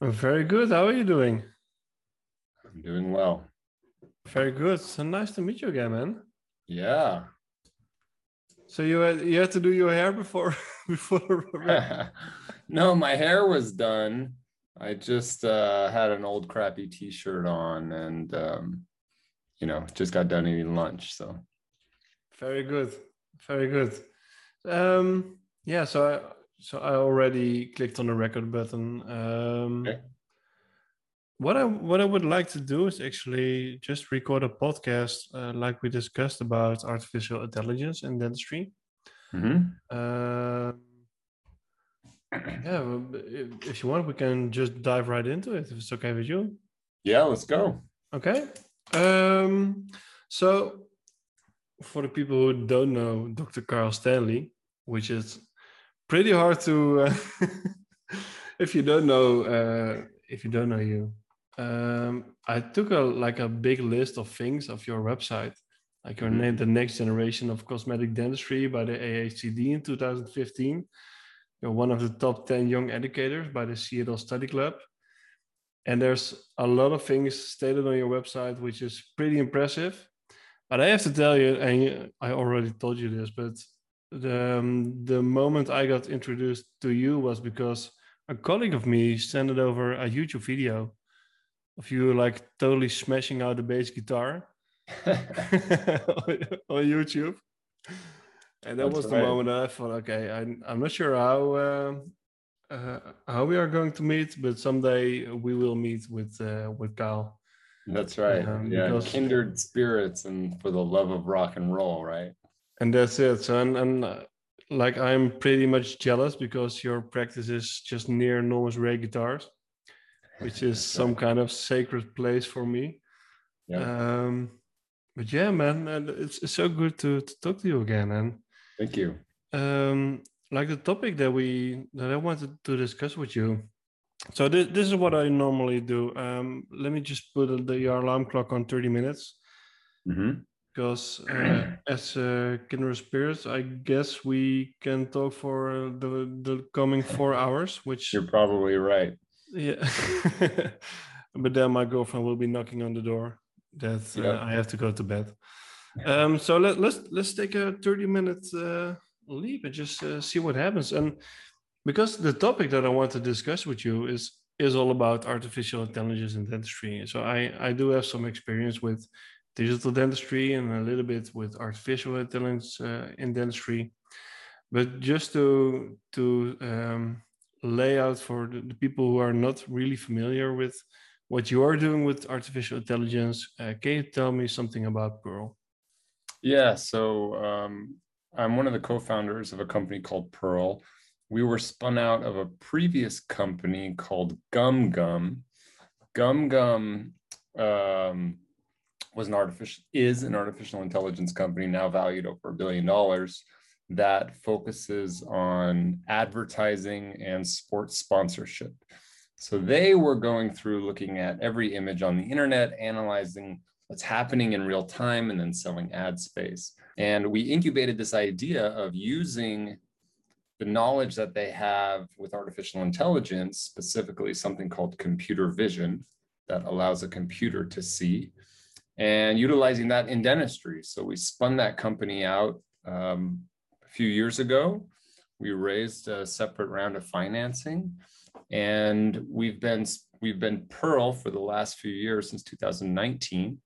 going? Very good. How are you doing? I'm doing well. Very good. So nice to meet you again, man. Yeah. So you had you had to do your hair before before. no, my hair was done. I just uh, had an old crappy T-shirt on, and um, you know, just got done eating lunch. So. Very good. Very good. Um, yeah. So I so I already clicked on the record button. Um, okay. What I what I would like to do is actually just record a podcast, uh, like we discussed about artificial intelligence in dentistry. Mm-hmm. Uh, yeah, if, if you want, we can just dive right into it. If it's okay with you. Yeah, let's go. Okay. Um, so, for the people who don't know Dr. Kyle Stanley, which is pretty hard to uh, if you don't know uh, if you don't know you. Um, i took a like a big list of things of your website like your mm-hmm. name the next generation of cosmetic dentistry by the AACD in 2015 you're one of the top 10 young educators by the seattle study club. And there's a lot of things stated on your website which is pretty impressive. But i have to tell you and i already told you this but the um, the moment I got introduced to you was because a colleague of me sent it over a YouTube video of you like totally smashing out the bass guitar on YouTube. And that That's was the right. moment I thought, okay, I'm, I'm not sure how uh, uh, how we are going to meet, but someday we will meet with uh, with Kyle. That's right. Um, yeah, kindred spirits and for the love of rock and roll, right? And that's it. So and, and uh, like i'm pretty much jealous because your practice is just near Norman's Rare Guitars which is some kind of sacred place for me. Yeah. um but yeah man it's, it's so good to, to talk to you again and thank you. Um like the topic that we that i wanted to discuss with you. So this, this is what i normally do. Um let me just put the alarm clock on 30 minutes. Mm-hmm because uh, as uh, kindred spirits, I guess we can talk for the the coming four hours. Which you're probably right. Yeah, but then my girlfriend will be knocking on the door that uh, yep. I have to go to bed. Um, so let, let's let's take a thirty minute uh, leap and just uh, see what happens. And because the topic that I want to discuss with you is is all about artificial intelligence in dentistry. So I I do have some experience with digital dentistry and a little bit with artificial intelligence uh, in dentistry. But just to to um, lay out for the, the, people who are not really familiar with what you are doing with artificial intelligence, uh, can you tell me something about Pearl? Yeah, so um, I'm one of the co-founders of a company called Pearl. We were spun out of a previous company called GumGum. Gum Gum um, was an artificial is an artificial intelligence company now valued over a billion dollars that focuses on advertising and sports sponsorship. So they were going through looking at every image on the internet, analyzing what's happening in real time, and then selling ad space. And we incubated this idea of using the knowledge that they have with artificial intelligence, specifically something called computer vision that allows a computer to see and utilizing that in dentistry. So we spun that company out um, a few years ago. We raised a separate round of financing, and we've been we've been Pearl for the last few years since 2019,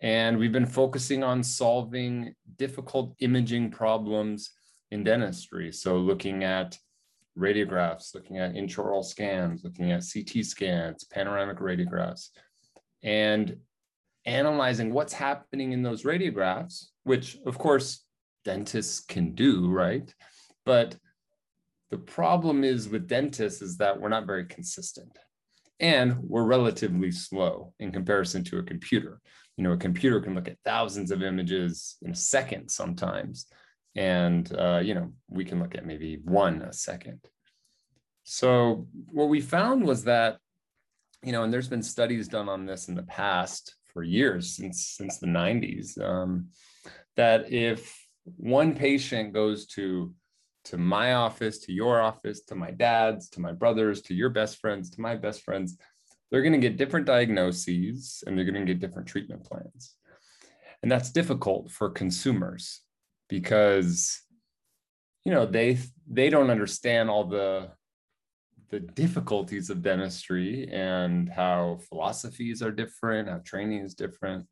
and we've been focusing on solving difficult imaging problems in dentistry. So looking at radiographs, looking at intraoral scans, looking at CT scans, panoramic radiographs, and analyzing what's happening in those radiographs, which of course dentists can do, right? But The problem is with dentists is that we're not very consistent and we're relatively slow in comparison to a computer. You know, a computer can look at thousands of images in a second sometimes. And, uh, you know, we can look at maybe one a second. So what we found was that, you know, and there's been studies done on this in the past for years, since, since the 90s, um, that if one patient goes to to my office, to your office, to my dad's, to my brother's, to your best friends, to my best friends, they're going to get different diagnoses and they're going to get different treatment plans. And that's difficult for consumers because you know they they don't understand all the the difficulties of dentistry and how philosophies are different, how training is different.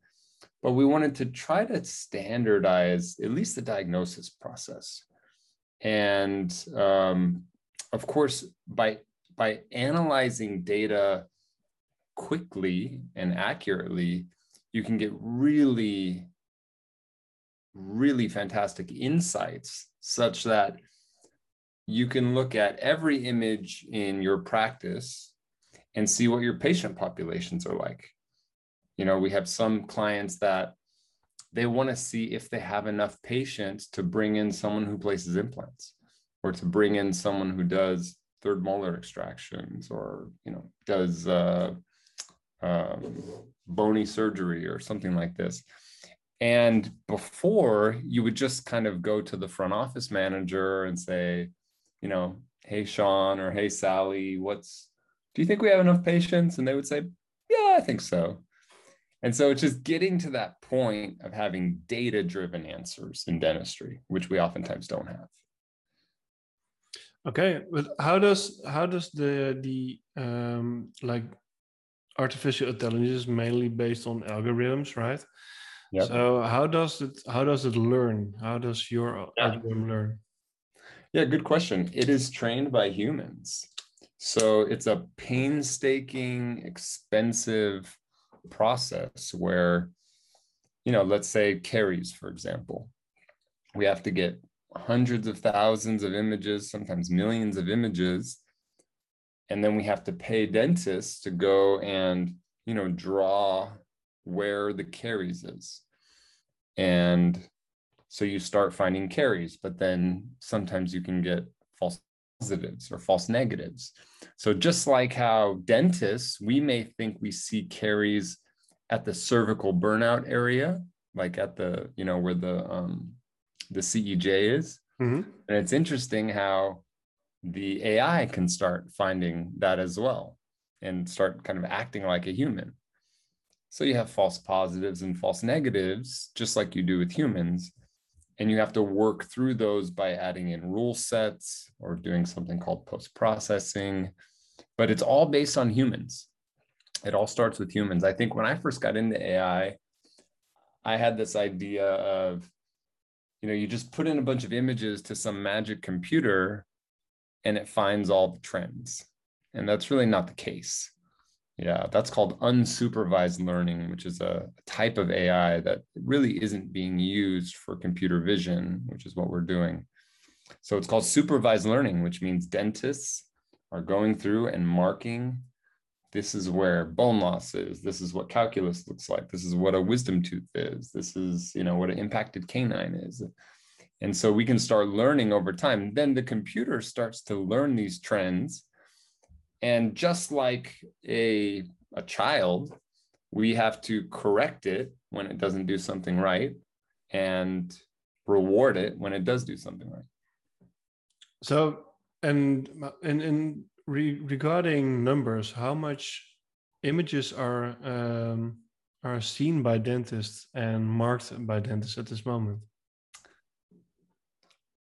But we wanted to try to standardize at least the diagnosis process and um, of course, by by analyzing data quickly and accurately, you can get really, really fantastic insights such that you can look at every image in your practice and see what your patient populations are like. You know, we have some clients that they want to see if they have enough patients to bring in someone who places implants or to bring in someone who does third molar extractions or you know does uh, um, bony surgery or something like this and before you would just kind of go to the front office manager and say you know hey sean or hey sally what's do you think we have enough patients and they would say yeah i think so and so it's just getting to that point of having data driven answers in dentistry, which we oftentimes don't have. Okay, but how does how does the the um, like artificial intelligence is mainly based on algorithms, right? Yeah. So how does it how does it learn? How does your yeah. algorithm learn? Yeah, good question. It is trained by humans. So it's a painstaking, expensive process where, you know, let's say caries, for example, we have to get hundreds of thousands of images, sometimes millions of images. And then we have to pay dentists to go and, you know, draw where the caries is. And so you start finding caries, but then sometimes you can get false positives or false negatives. So just like how dentists, we may think we see caries at the cervical burnout area, like at the, you know, where the um the CEJ is. Mm-hmm. And it's interesting how the AI can start finding that as well and start kind of acting like a human. So you have false positives and false negatives, just like you do with humans and you have to work through those by adding in rule sets or doing something called post processing but it's all based on humans. It all starts with humans. I think when i first got into ai i had this idea of you know you just put in a bunch of images to some magic computer and it finds all the trends. And that's really not the case yeah, that's called unsupervised learning, which is a type of AI that really isn't being used for computer vision, which is what we're doing. So it's called supervised learning, which means dentists are going through and marking this is where bone loss is. This is what calculus looks like. This is what a wisdom tooth is. This is you know what an impacted canine is. And so we can start learning over time. Then the computer starts to learn these trends and just like a, a child, we have to correct it when it doesn't do something right and reward it when it does do something right. So, and in, in re, regarding numbers, how much images are um, are seen by dentists and marked by dentists at this moment?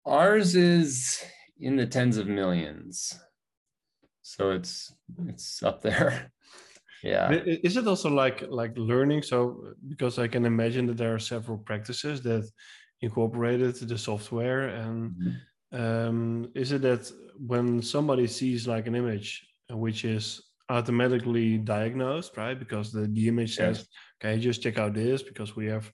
Ours is in the tens of millions so it's it's up there yeah is it also like like learning so because i can imagine that there are several practices that incorporated the software and mm-hmm. um, is it that when somebody sees like an image which is automatically diagnosed right because the, the image says yes. okay just check out this because we have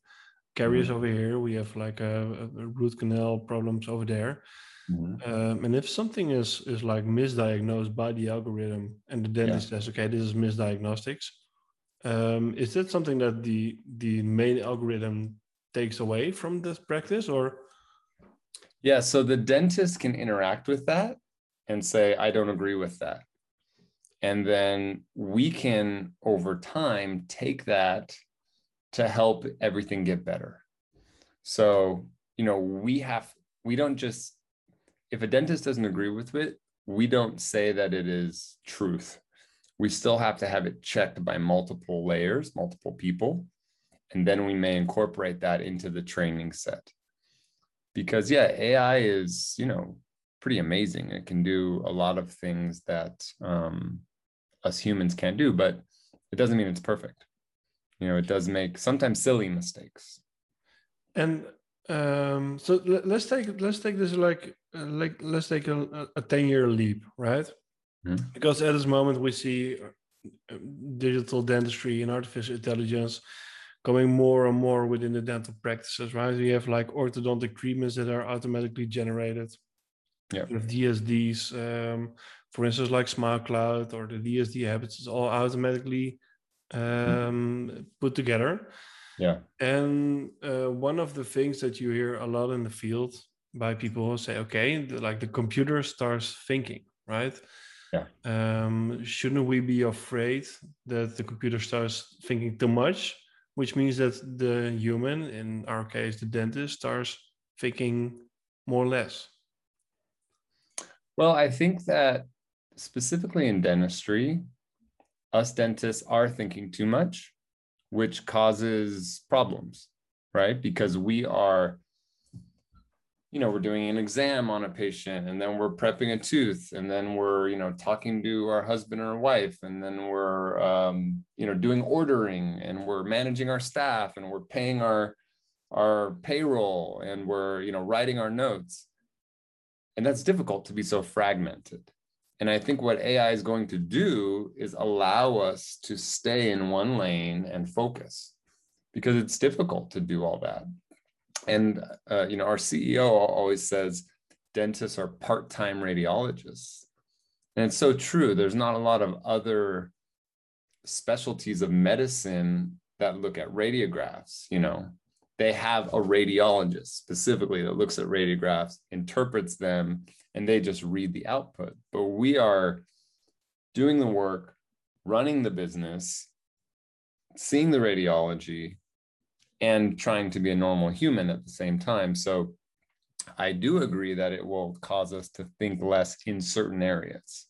caries mm-hmm. over here we have like a, a root canal problems over there Mm-hmm. Um, and if something is is like misdiagnosed by the algorithm, and the dentist yeah. says, "Okay, this is misdiagnostics," um, is that something that the the main algorithm takes away from this practice, or? Yeah, so the dentist can interact with that and say, "I don't agree with that," and then we can, over time, take that to help everything get better. So you know, we have we don't just if a dentist doesn't agree with it, we don't say that it is truth. We still have to have it checked by multiple layers, multiple people, and then we may incorporate that into the training set. Because yeah, AI is, you know, pretty amazing. It can do a lot of things that um, us humans can't do, but it doesn't mean it's perfect. You know, it does make sometimes silly mistakes. And um, so let's take let's take this like uh, like let's take a, a 10 year leap right mm-hmm. because at this moment we see uh, digital dentistry and artificial intelligence coming more and more within the dental practices right we have like orthodontic treatments that are automatically generated yeah have dsds um, for instance like smile cloud or the dsd habits is all automatically mm-hmm. um, mm-hmm. put together yeah and uh, one of the things that you hear a lot in the field by people who say, okay, the, like the computer starts thinking, right? Yeah. Um, shouldn't we be afraid that the computer starts thinking too much, which means that the human, in our case, the dentist, starts thinking more or less? Well, I think that specifically in dentistry, us dentists are thinking too much, which causes problems, right? Because we are you know we're doing an exam on a patient and then we're prepping a tooth and then we're you know talking to our husband or wife and then we're um, you know doing ordering and we're managing our staff and we're paying our our payroll and we're you know writing our notes and that's difficult to be so fragmented and i think what ai is going to do is allow us to stay in one lane and focus because it's difficult to do all that. And uh, you know our ceo always says dentists are part-time radiologists. And it's so true. There's not a lot of other specialties of medicine that look at radiographs you know. They have a radiologist specifically that looks at radiographs interprets them and they just read the output but we are doing the work running the business seeing the radiology and trying to be a normal human at the same time. So I do agree that it will cause us to think less in certain areas.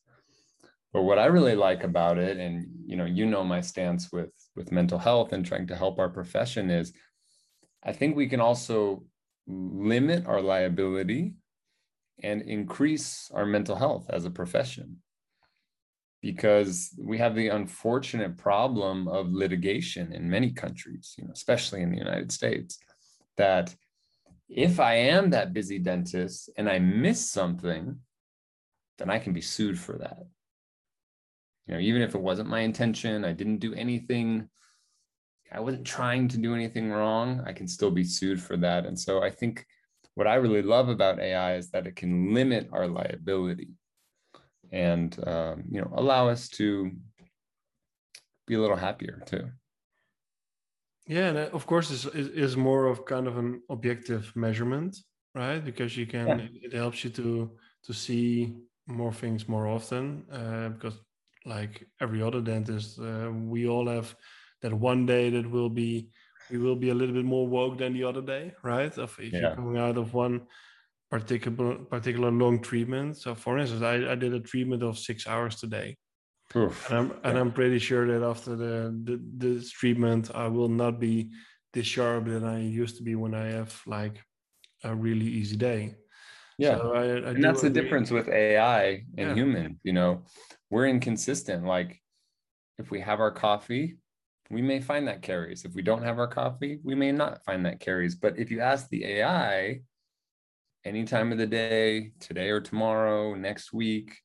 But what I really like about it, and you know, you know my stance with with mental health and trying to help our profession is I think we can also limit our liability and increase our mental health as a profession because we have the unfortunate problem of litigation in many countries, you know, especially in the United States, that if I am that busy dentist and I miss something, then I can be sued for that. You know, even if it wasn't my intention, I didn't do anything, I wasn't trying to do anything wrong, I can still be sued for that. And so I think what I really love about AI is that it can limit our liability and um, you know allow us to be a little happier too yeah and of course is is more of kind of an objective measurement right because you can yeah. it helps you to to see more things more often uh, because like every other dentist uh, we all have that one day that will be we will be a little bit more woke than the other day right of if yeah. you're coming out of one particular particular long treatment. So, for instance, I, I did a treatment of six hours today, Oof. and I'm and. I'm pretty sure that after the, the this treatment, I will not be this sharp than I used to be when I have like a really easy day. Yeah, so I, I and that's the difference with AI and yeah. human. You know, we're inconsistent. Like, if we have our coffee, we may find that caries. If we don't have our coffee, we may not find that caries. But if you ask the AI, any time of the day, today or tomorrow, next week,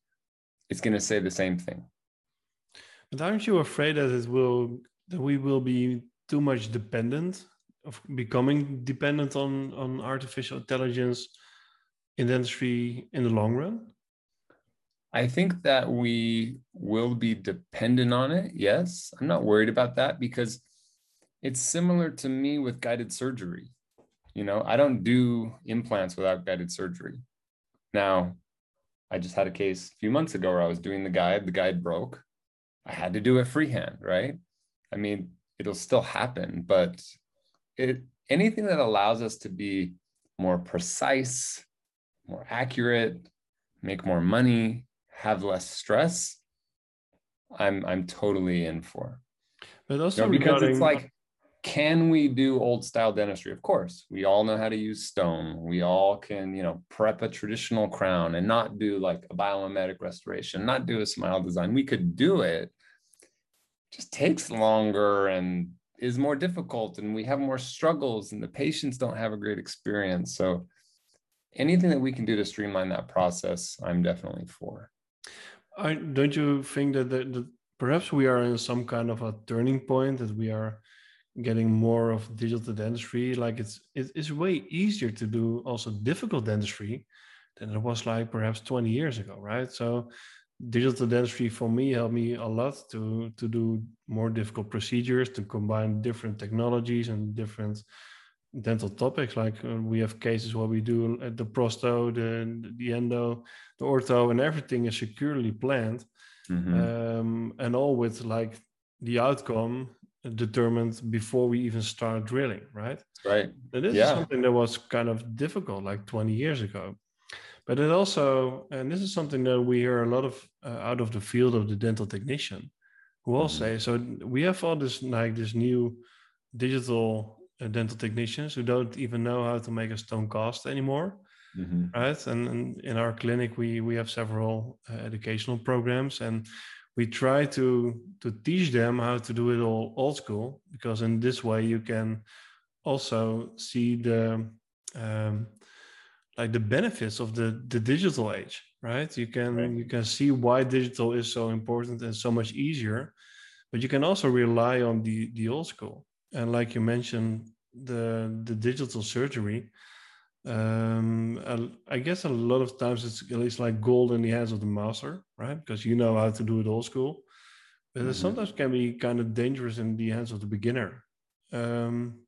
it's going to say the same thing. But aren't you afraid that it will that we will be too much dependent of becoming dependent on on artificial intelligence in the industry in the long run? I think that we will be dependent on it. Yes. I'm not worried about that because it's similar to me with guided surgery. You know, I don't do implants without guided surgery. Now, I just had a case a few months ago where I was doing the guide, the guide broke. I had to do it freehand, right? I mean, it'll still happen, but it anything that allows us to be more precise, more accurate, make more money, have less stress, I'm I'm totally in for. But also you know, because regarding, it's like, can we do old style dentistry? Of course, we all know how to use stone. We all can, you know, prep a traditional crown and not do like a biomimetic restoration, not do a smile design. We could do it. Just takes longer and is more difficult, and we have more struggles, and the patients don't have a great experience. So, anything that we can do to streamline that process, I'm definitely for. I don't you think that, perhaps we are in some kind of a turning point that we are getting more of digital dentistry? Like it's it, it's way easier to do also difficult dentistry than it was like perhaps 20 years ago right? So digital dentistry for me helped me a lot to to do more difficult procedures to combine different technologies and different dental topics like uh, we have cases where we do uh, the prosto the the endo the ortho and everything is securely planned mm-hmm. um, and all with like the outcome determined before we even start drilling right right and this yeah. is something that was kind of difficult like 20 years ago but it also and this is something that we hear a lot of uh, out of the field of the dental technician who all mm-hmm. say so we have all this like this new digital dental technicians who don't even know how to make a stone cast anymore mm-hmm. right and, and, in our clinic we we have several uh, educational programs and we try to to teach them how to do it all old school because in this way you can also see the um, like the benefits of the the digital age right you can right. you can see why digital is so important and so much easier but you can also rely on the the old school and like you mentioned the the digital surgery um I, guess a lot of times it's at least like gold in the hands of the master right because you know how to do it old school but mm-hmm. it sometimes can be kind of dangerous in the hands of the beginner um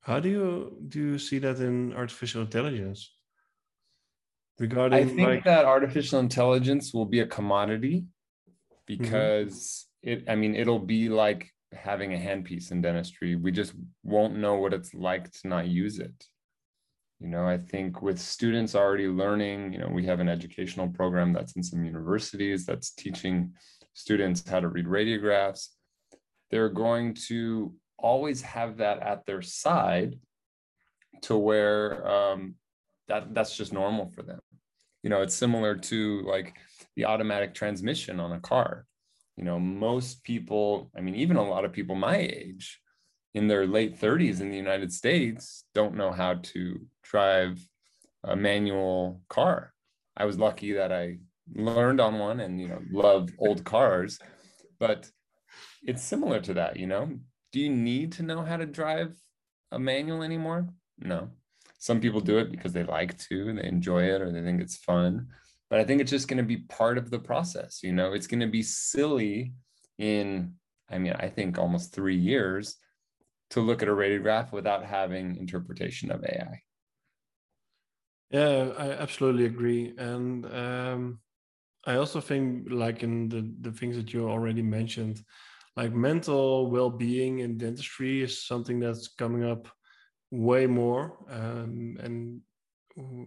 how do you do you see that in artificial intelligence regarding i think like... that artificial intelligence will be a commodity mm-hmm. because mm-hmm. it i mean it'll be like having a handpiece in dentistry we just won't know what it's like to not use it you know, I think with students already learning, you know, we have an educational program that's in some universities that's teaching students how to read radiographs. They're going to always have that at their side to where um, that that's just normal for them. You know, it's similar to like the automatic transmission on a car. You know, most people, I mean, even a lot of people my age, in their late 30s in the United States don't know how to drive a manual car. I was lucky that I learned on one and you know love old cars, but it's similar to that, you know. Do you need to know how to drive a manual anymore? No. Some people do it because they like to, they enjoy it or they think it's fun. But I think it's just going to be part of the process, you know. It's going to be silly in I mean, I think almost 3 years to look at a radiograph without having interpretation of AI. Yeah, I absolutely agree. And um, I also think, like in the, the things that you already mentioned, like mental well being in dentistry is something that's coming up way more. Um, and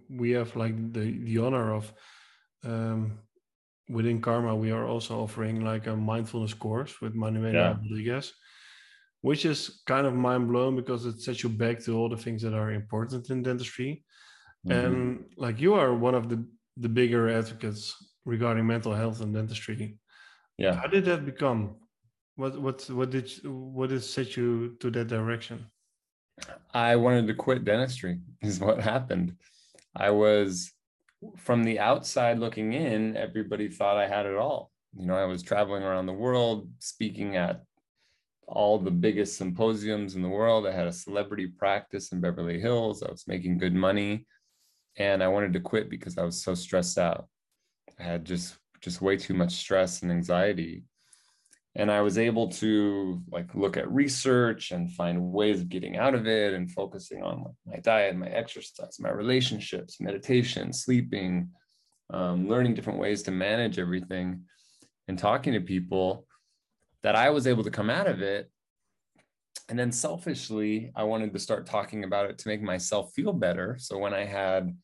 we have like the, the honor of um, within Karma, we are also offering like a mindfulness course with Manuela yeah. Rodriguez which is kind of mind blowing because it sets you back to all the things that are important in dentistry. Mm-hmm. And like you are one of the the bigger advocates regarding mental health and dentistry. Yeah. How did that become? What what what did what did set you to that direction? I wanted to quit dentistry. Is what happened. I was from the outside looking in. Everybody thought I had it all. You know, I was traveling around the world, speaking at all the biggest symposiums in the world. I had a celebrity practice in Beverly Hills. I was making good money. and I wanted to quit because I was so stressed out. I had just just way too much stress and anxiety. And I was able to like look at research and find ways of getting out of it and focusing on like my diet, my exercise, my relationships, meditation, sleeping, um, learning different ways to manage everything and talking to people that I was able to come out of it. And then selfishly, I wanted to start talking about it to make myself feel better. So when I had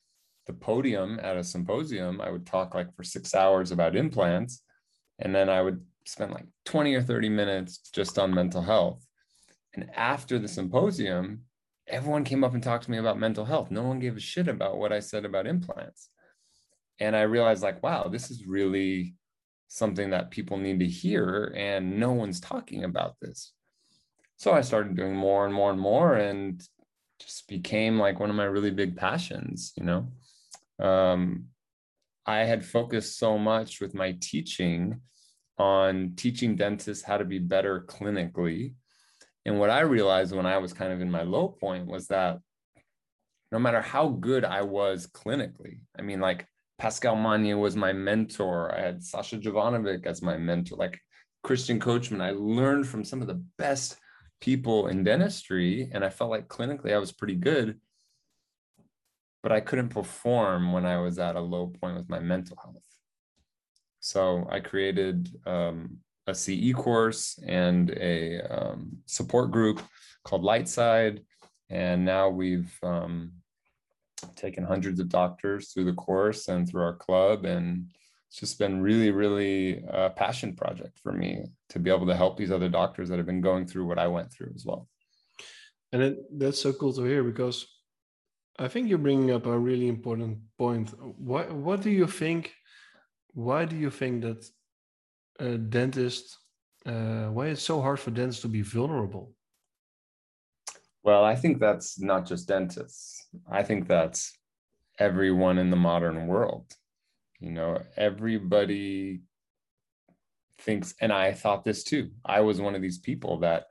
the podium at a symposium, I would talk like for six hours about implants. And then I would spend like 20 or 30 minutes just on mental health. And after the symposium, everyone came up and talked to me about mental health. No one gave a shit about what I said about implants. And I realized, like, wow, this is really something that people need to hear, and no one's talking about this. So I started doing more and more and more, and just became like one of my really big passions, you know. Um, I had focused so much with my teaching on teaching dentists how to be better clinically. And what I realized when I was kind of in my low point was that no matter how good I was clinically, I mean, like Pascal Magne was my mentor. I had Sascha Jovanovic as my mentor, like Christian Coachman. I learned from some of the best people in dentistry, and I felt like clinically I was pretty good. But I couldn't perform when I was at a low point with my mental health. So I created um, a CE course and a um, support group called Lightside. And now we've um, taken hundreds of doctors through the course and through our club. And it's just been really, really a passion project for me to be able to help these other doctors that have been going through what I went through as well. And it, that's so cool to hear because I think you're bringing up a really important point. What, what do you think why do you think that a dentist uh, why it's so hard for dentists to be vulnerable? Well i think that's not just dentists. I think that's everyone in the modern world. You know everybody thinks and i thought this too i was one of these people that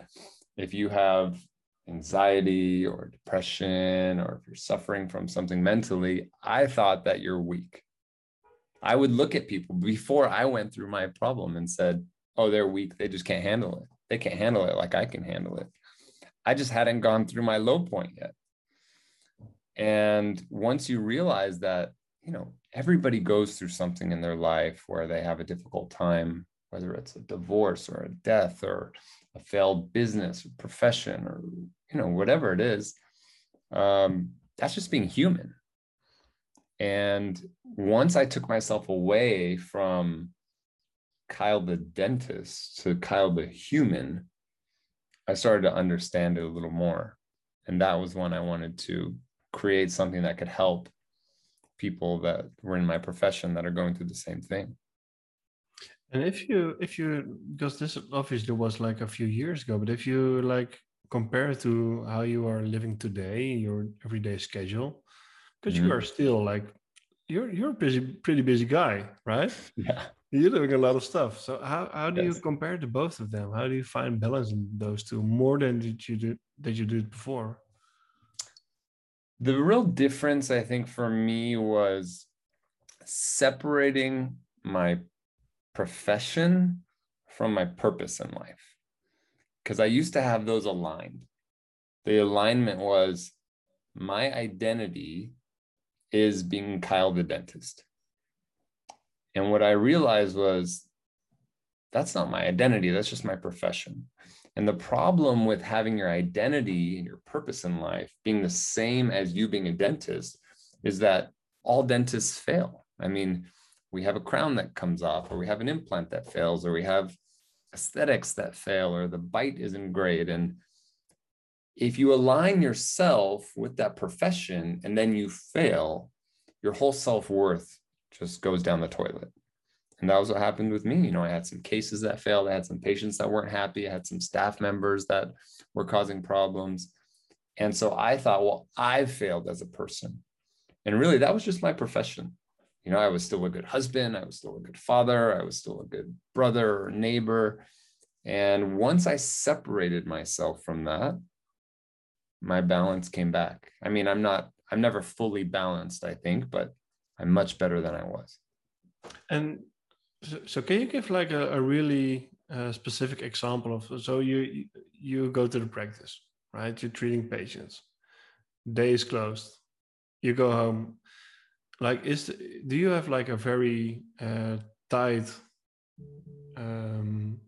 if you have anxiety or depression or if you're suffering from something mentally i thought that you're weak I would look at people before I went through my problem and said, oh, they're weak. They just can't handle it. They can't handle it like I can handle it. I just hadn't gone through my low point yet. And once you realize that, you know, everybody goes through something in their life where they have a difficult time, whether it's a divorce or a death or a failed business or profession or, you know, whatever it is, um, that's just being human and once I took myself away from Kyle the dentist to Kyle the human, I started to understand it a little more. And that was when I wanted to create something that could help people that were in my profession that are going through the same thing. And if you, if you, because this obviously was like a few years ago, but if you like compare to how you are living today, your everyday schedule, because mm-hmm. you are still like you're you're a busy pretty busy guy right? Yeah. You're doing a lot of stuff. So how, how do yes. you compare to both of them? How do you find balance in those two more than did you do that you did before? The real difference i think for me was separating my profession from my purpose in life. Because i used to have those aligned. The alignment was my identity is being Kyle the dentist. And what I realized was that's not my identity, that's just my profession. And the problem with having your identity and your purpose in life being the same as you being a dentist is that all dentists fail. I mean, we have a crown that comes off, or we have an implant that fails, or we have aesthetics that fail, or the bite isn't great. And if you align yourself with that profession and then you fail, your whole self worth just goes down the toilet. And that was what happened with me. You know, I had some cases that failed. I had some patients that weren't happy. I had some staff members that were causing problems. And so I thought, well, I've failed as a person. And really, that was just my profession. You know, I was still a good husband. I was still a good father. I was still a good brother or neighbor. And once I separated myself from that, my balance came back. I mean, I'm not I'm never fully balanced, I think, but I'm much better than I was. And so, so can you give like a, a really uh, specific example of so you you go to the practice, right? You're treating patients. Day is closed. You go home. Like, is do you have like a very uh, tight um,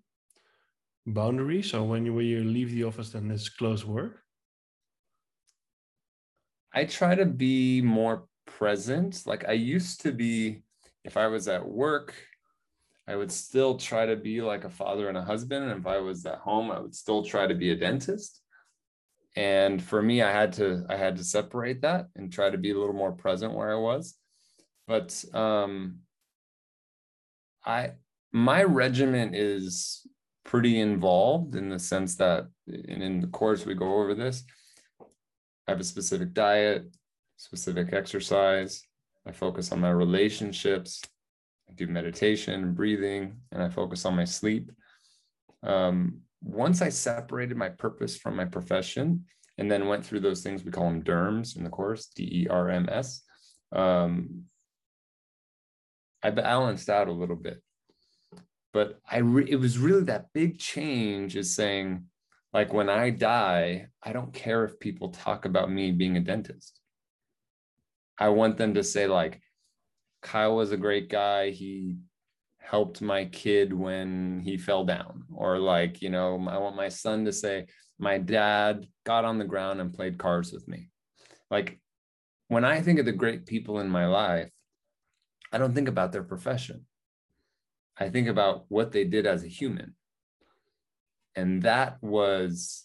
boundary? So when you when you leave the office, then it's closed work. I try to be more present. Like I used to be, if I was at work, I would still try to be like a father and a husband. And if I was at home, I would still try to be a dentist. And for me, I had to I had to separate that and try to be a little more present where I was. But um I my regiment is pretty involved in the sense that and in the course we go over this. I have a specific diet, specific exercise. I focus on my relationships. I do meditation, and breathing, and I focus on my sleep. Um, once I separated my purpose from my profession and then went through those things, we call them DERMS in the course, D E R M S, um, I balanced out a little bit. But I re- it was really that big change is saying, like, when I die, I don't care if people talk about me being a dentist. I want them to say, like, Kyle was a great guy. He helped my kid when he fell down. Or, like, you know, I want my son to say, my dad got on the ground and played cards with me. Like, when I think of the great people in my life, I don't think about their profession. I think about what they did as a human. And that was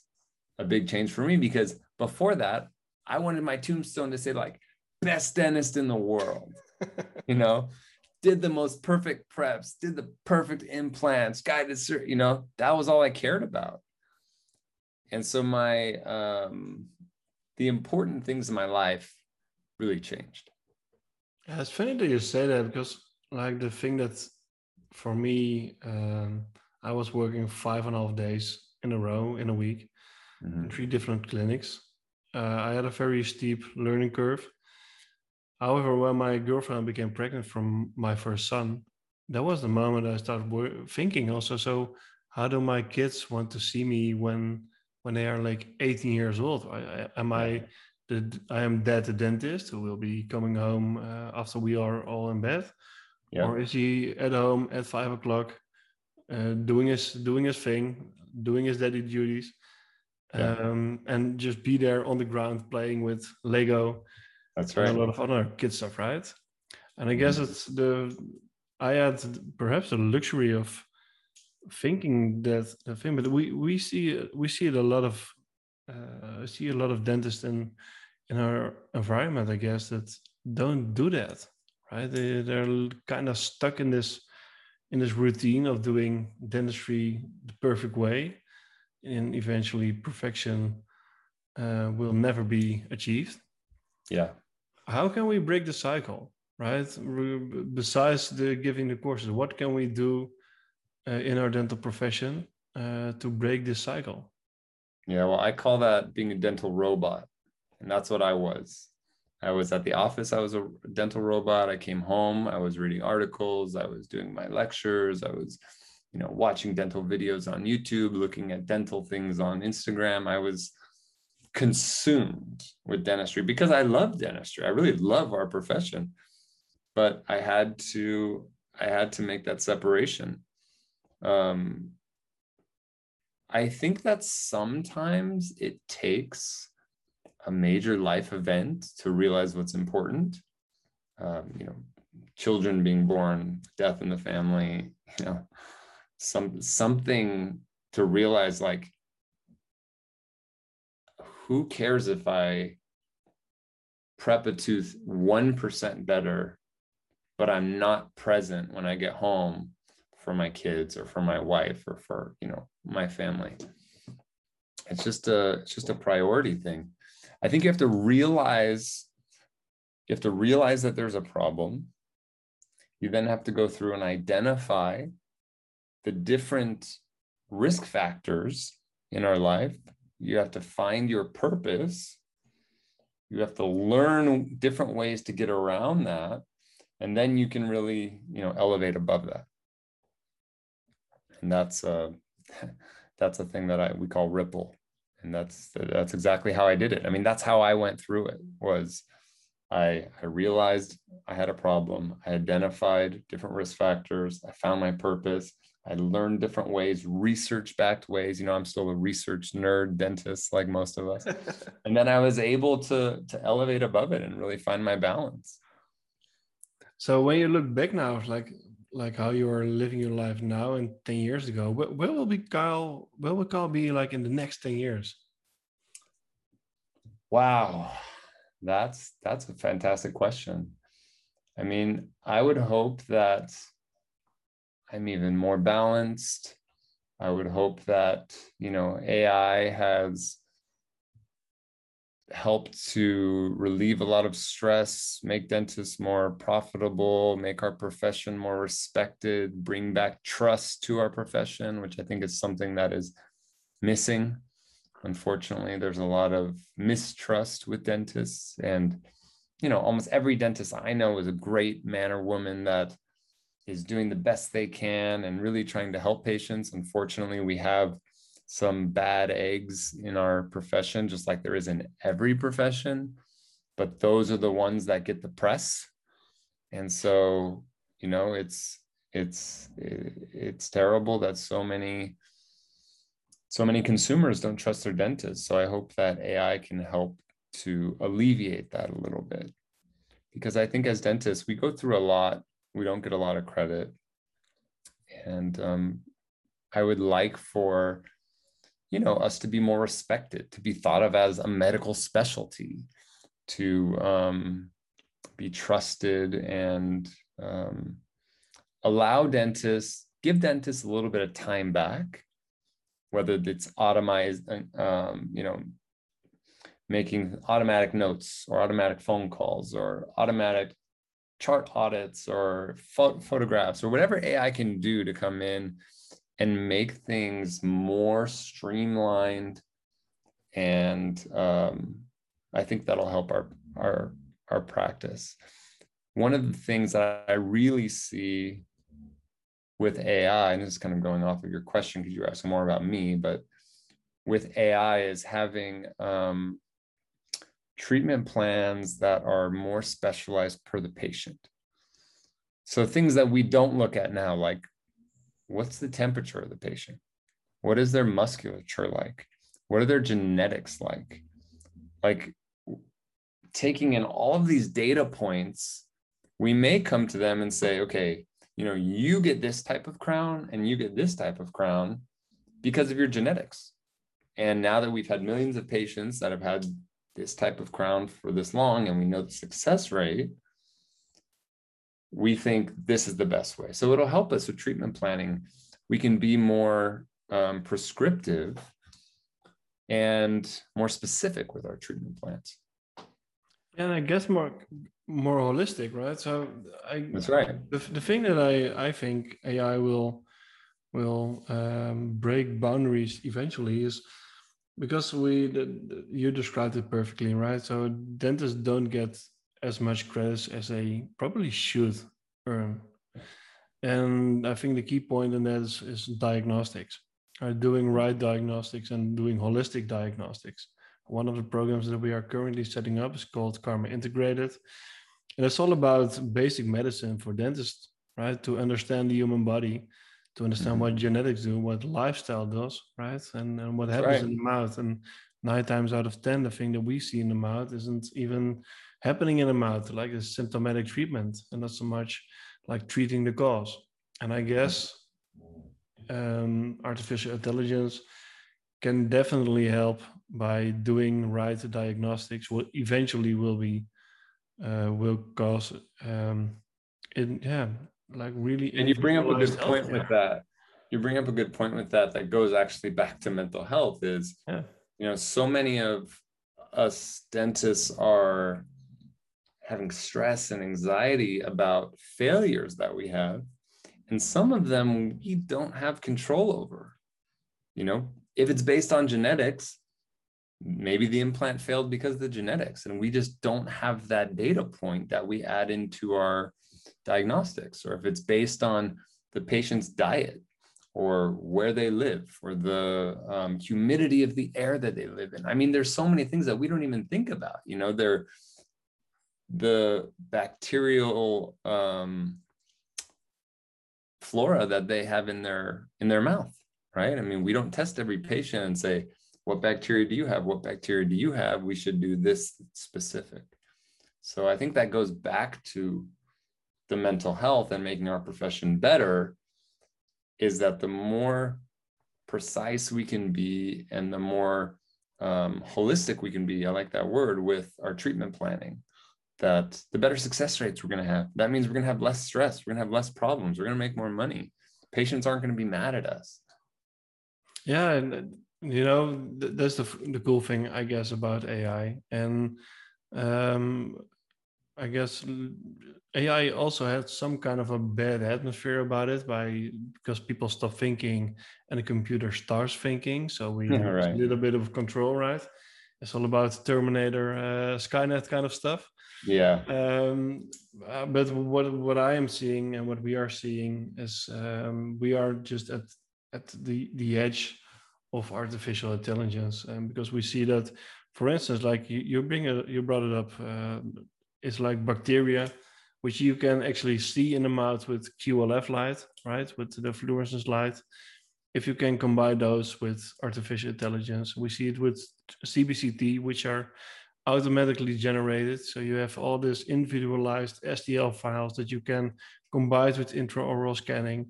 a big change for me because before that, I wanted my tombstone to say, like, best dentist in the world, you know, did the most perfect preps, did the perfect implants, guided, you know, that was all I cared about. And so my, um, the important things in my life really changed. Yeah, it's funny that you say that because, like, the thing that for me, um, I was working five and a half days in a row in a week mm-hmm. in three different clinics. Uh, I had a very steep learning curve. However, when my girlfriend became pregnant from my first son, that was the moment I started wor- thinking also. So, how do my kids want to see me when when they are like 18 years old? I, I, am I the I am dad the dentist who will be coming home uh, after we are all in bed, yeah. or is he at home at five o'clock uh, doing his doing his thing, doing his daddy duties, yeah. um, and just be there on the ground playing with Lego. That's right. a lot of other kid stuff, right? And I guess mm-hmm. it's the I had perhaps the luxury of thinking that the thing, but we we see we see it a lot of uh, I see a lot of dentists in in our environment, I guess, that don't do that, right? They they're kind of stuck in this in this routine of doing dentistry the perfect way, and eventually perfection uh, will never be achieved. Yeah. How can we break the cycle, right? Besides the giving the courses, what can we do uh, in our dental profession uh, to break this cycle? Yeah, well, I call that being a dental robot. And that's what I was. I was at the office, I was a dental robot. I came home, I was reading articles, I was doing my lectures, I was, you know, watching dental videos on YouTube, looking at dental things on Instagram. I was consumed with dentistry because I love dentistry. I really love our profession. But I had to I had to make that separation. Um, I think that sometimes it takes a major life event to realize what's important. Um, you know, children being born, death in the family, you know, some something to realize like who cares if I prep a tooth 1% better, but I'm not present when I get home for my kids or for my wife or for, you know, my family. It's just a it's just a priority thing. I think you have to realize you have to realize that there's a problem. You then have to go through and identify the different risk factors in our life. You have to find your purpose. you have to learn different ways to get around that and then you can really you know elevate above that and that's uh, a, that's a thing that i we call ripple and that's that's exactly how i did it i mean that's how i went through it was i i realized i had a problem i identified different risk factors i found my purpose I learned different ways, research backed ways. You know, I'm still a research nerd dentist like most of us. and then I was able to to elevate above it and really find my balance. So when you look back now, it's like like how you are living your life now and 10 years ago, where, where will be Kyle, where will Kyle be like in the next 10 years? Wow. That's that's a fantastic question. I mean, I would hope that I'm even more balanced. I would hope that, you know, AI has helped to relieve a lot of stress, make dentists more profitable, make our profession more respected, bring back trust to our profession, which I think is something that is missing. Unfortunately, there's a lot of mistrust with dentists. And, you know, almost every dentist I know is a great man or woman that is doing the best they can and really trying to help patients. Unfortunately, we have some bad eggs in our profession, just like there is in every profession, but those are the ones that get the press. And so, you know, it's it's it's terrible that so many so many consumers don't trust their dentists. So I hope that AI can help to alleviate that a little bit. Because I think as dentists, we go through a lot we don't get a lot of credit. And um, I would like for, you know, us to be more respected, to be thought of as a medical specialty, to um, be trusted and um, allow dentists, give dentists a little bit of time back, whether it's automized, um, you know, making automatic notes or automatic phone calls or automatic chart audits or photographs or whatever AI can do to come in and make things more streamlined. And um, I think that'll help our, our, our practice. One of the things that I really see with AI, and this is kind of going off of your question because you're asking more about me, but with AI is having um, treatment plans that are more specialized per the patient. So things that we don't look at now, like what's the temperature of the patient? What is their musculature like? What are their genetics like? Like taking in all of these data points, we may come to them and say, okay, you know, you get this type of crown and you get this type of crown because of your genetics. And now that we've had millions of patients that have had this type of crown for this long and we know the success rate, we think this is the best way. So it'll help us with treatment planning. We can be more um, prescriptive and more specific with our treatment plans. And I guess more more holistic, right? So I that's right. The, the thing that I I think AI will will um, break boundaries eventually is because we the, you described it perfectly right so dentists don't get as much credit as they probably should earn and i think the key point in that is, is diagnostics uh, doing right diagnostics and doing holistic diagnostics one of the programs that we are currently setting up is called karma integrated and it's all about basic medicine for dentists right to understand the human body to understand mm-hmm. what genetics do, what lifestyle does, right? And, and what happens right. in the mouth. And nine times out of 10, the thing that we see in the mouth isn't even happening in the mouth, like a symptomatic treatment, and not so much like treating the cause. And I guess um, artificial intelligence can definitely help by doing right diagnostics. Will eventually will be uh, will cause um, it, yeah like really and you bring up a good point with that you bring up a good point with that that goes actually back to mental health is yeah. you know so many of us dentists are having stress and anxiety about failures that we have and some of them we don't have control over. You know if it's based on genetics maybe the implant failed because of the genetics and we just don't have that data point that we add into our diagnostics or if it's based on the patient's diet or where they live or the um, humidity of the air that they live in. I mean there's so many things that we don't even think about you know they're the bacterial um, flora that they have in their in their mouth right? I mean we don't test every patient and say what bacteria do you have? What bacteria do you have? We should do this specific. So i think that goes back to the mental health and making our profession better is that the more precise we can be and the more um, holistic we can be i like that word with our treatment planning that the better success rates we're going to have. That means we're going to have less stress. We're going to have less problems. We're going to make more money. Patients aren't going to be mad at us. Yeah and you know that's the the cool thing i guess about ai and um i guess ai also had some kind of a bad atmosphere about it by because people stop thinking and the computer starts thinking. So we right. lose a little bit of control right it's all about terminator uh, skynet kind of stuff. Yeah. Um uh, but what what i am seeing and what we are seeing is um, we are just at at the the edge of artificial intelligence. And because we see that for instance like you, you bring a, you brought it up uh, it's like bacteria which you can actually see in the mouth with qlf light right? With the fluorescence light if you can combine those with artificial intelligence we see it with cbct which are automatically generated so you have all this individualized STL files that you can combine with intraoral scanning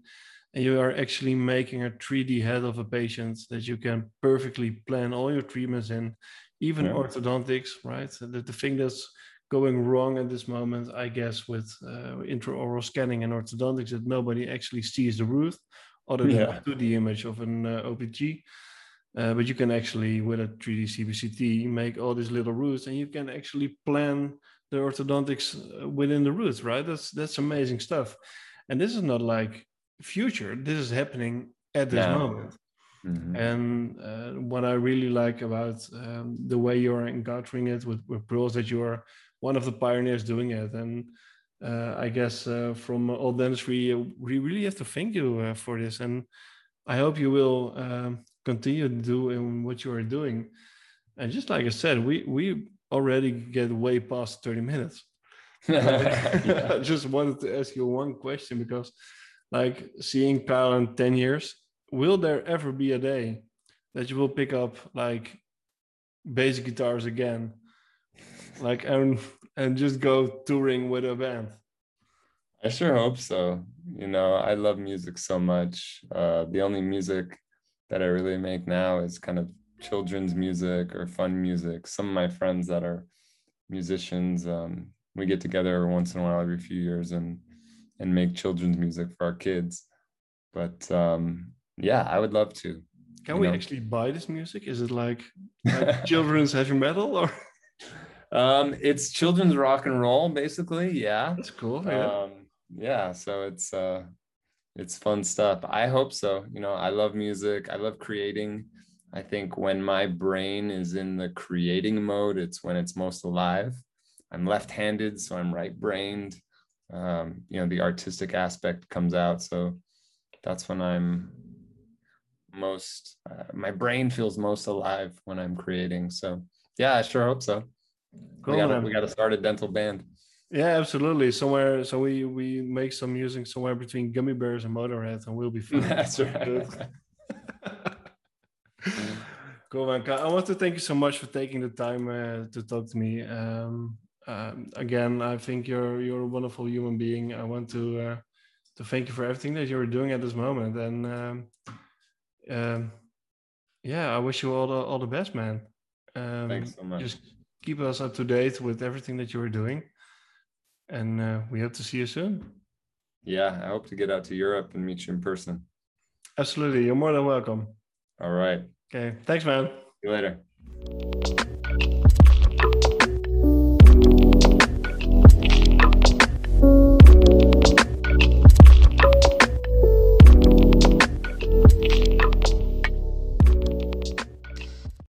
and you are actually making a 3D head of a patient that you can perfectly plan all your treatments in, even yeah. orthodontics, right? The, the thing that's going wrong at this moment, I guess, with uh, intraoral scanning and orthodontics, that nobody actually sees the root other than yeah. the 2D image of an uh, OPG. Uh, but you can actually, with a 3D CBCT, make all these little roots, and you can actually plan the orthodontics uh, within the roots, right? That's that's amazing stuff. And this is not like future. This is happening at this now. moment. Mm-hmm. And uh, what I really like about um, the way you're encountering it with, with Pearls, that you are one of the pioneers doing it. And uh, I guess uh, from all dentistry, we really have to thank you uh, for this. And I hope you will um, continue to do what you are doing. And just like I said, we we already get way past 30 minutes. I just wanted to ask you one question because like seeing Kyle in 10 years, will there ever be a day that you will pick up like bass guitars again? Like and and just go touring with a band? I sure hope so. You know, I love music so much. Uh, the only music that I really make now is kind of children's music or fun music. Some of my friends that are musicians, um, we get together once in a while every few years and and make children's music for our kids. But um, yeah, I would love to. Can we know. actually buy this music? Is it like, like children's heavy metal or? Um, it's children's rock and roll, basically. Yeah, that's cool. Yeah. Um, yeah, so it's uh, it's fun stuff. I hope so. You know, I love music. I love creating. I think when my brain is in the creating mode, it's when it's most alive. I'm left-handed, so I'm right-brained um, you know the artistic aspect comes out so that's when i'm most uh, my brain feels most alive when i'm creating so yeah i sure hope so cool, we, gotta, we gotta start a dental band. Yeah absolutely. Somewhere so we we make some music somewhere between gummy bears and motorhead and we'll be fine. That's right. Cool man. I want to thank you so much for taking the time uh, to talk to me. Um, um, again, I think you're you're a wonderful human being. I want to uh, to thank you for everything that you're doing at this moment, and um, um, yeah, I wish you all the all the best, man. Um, Thanks so much. Just keep us up to date with everything that you are doing, and uh, we hope to see you soon. Yeah, I hope to get out to Europe and meet you in person. Absolutely, you're more than welcome. All right. Okay, thanks, man. See you later.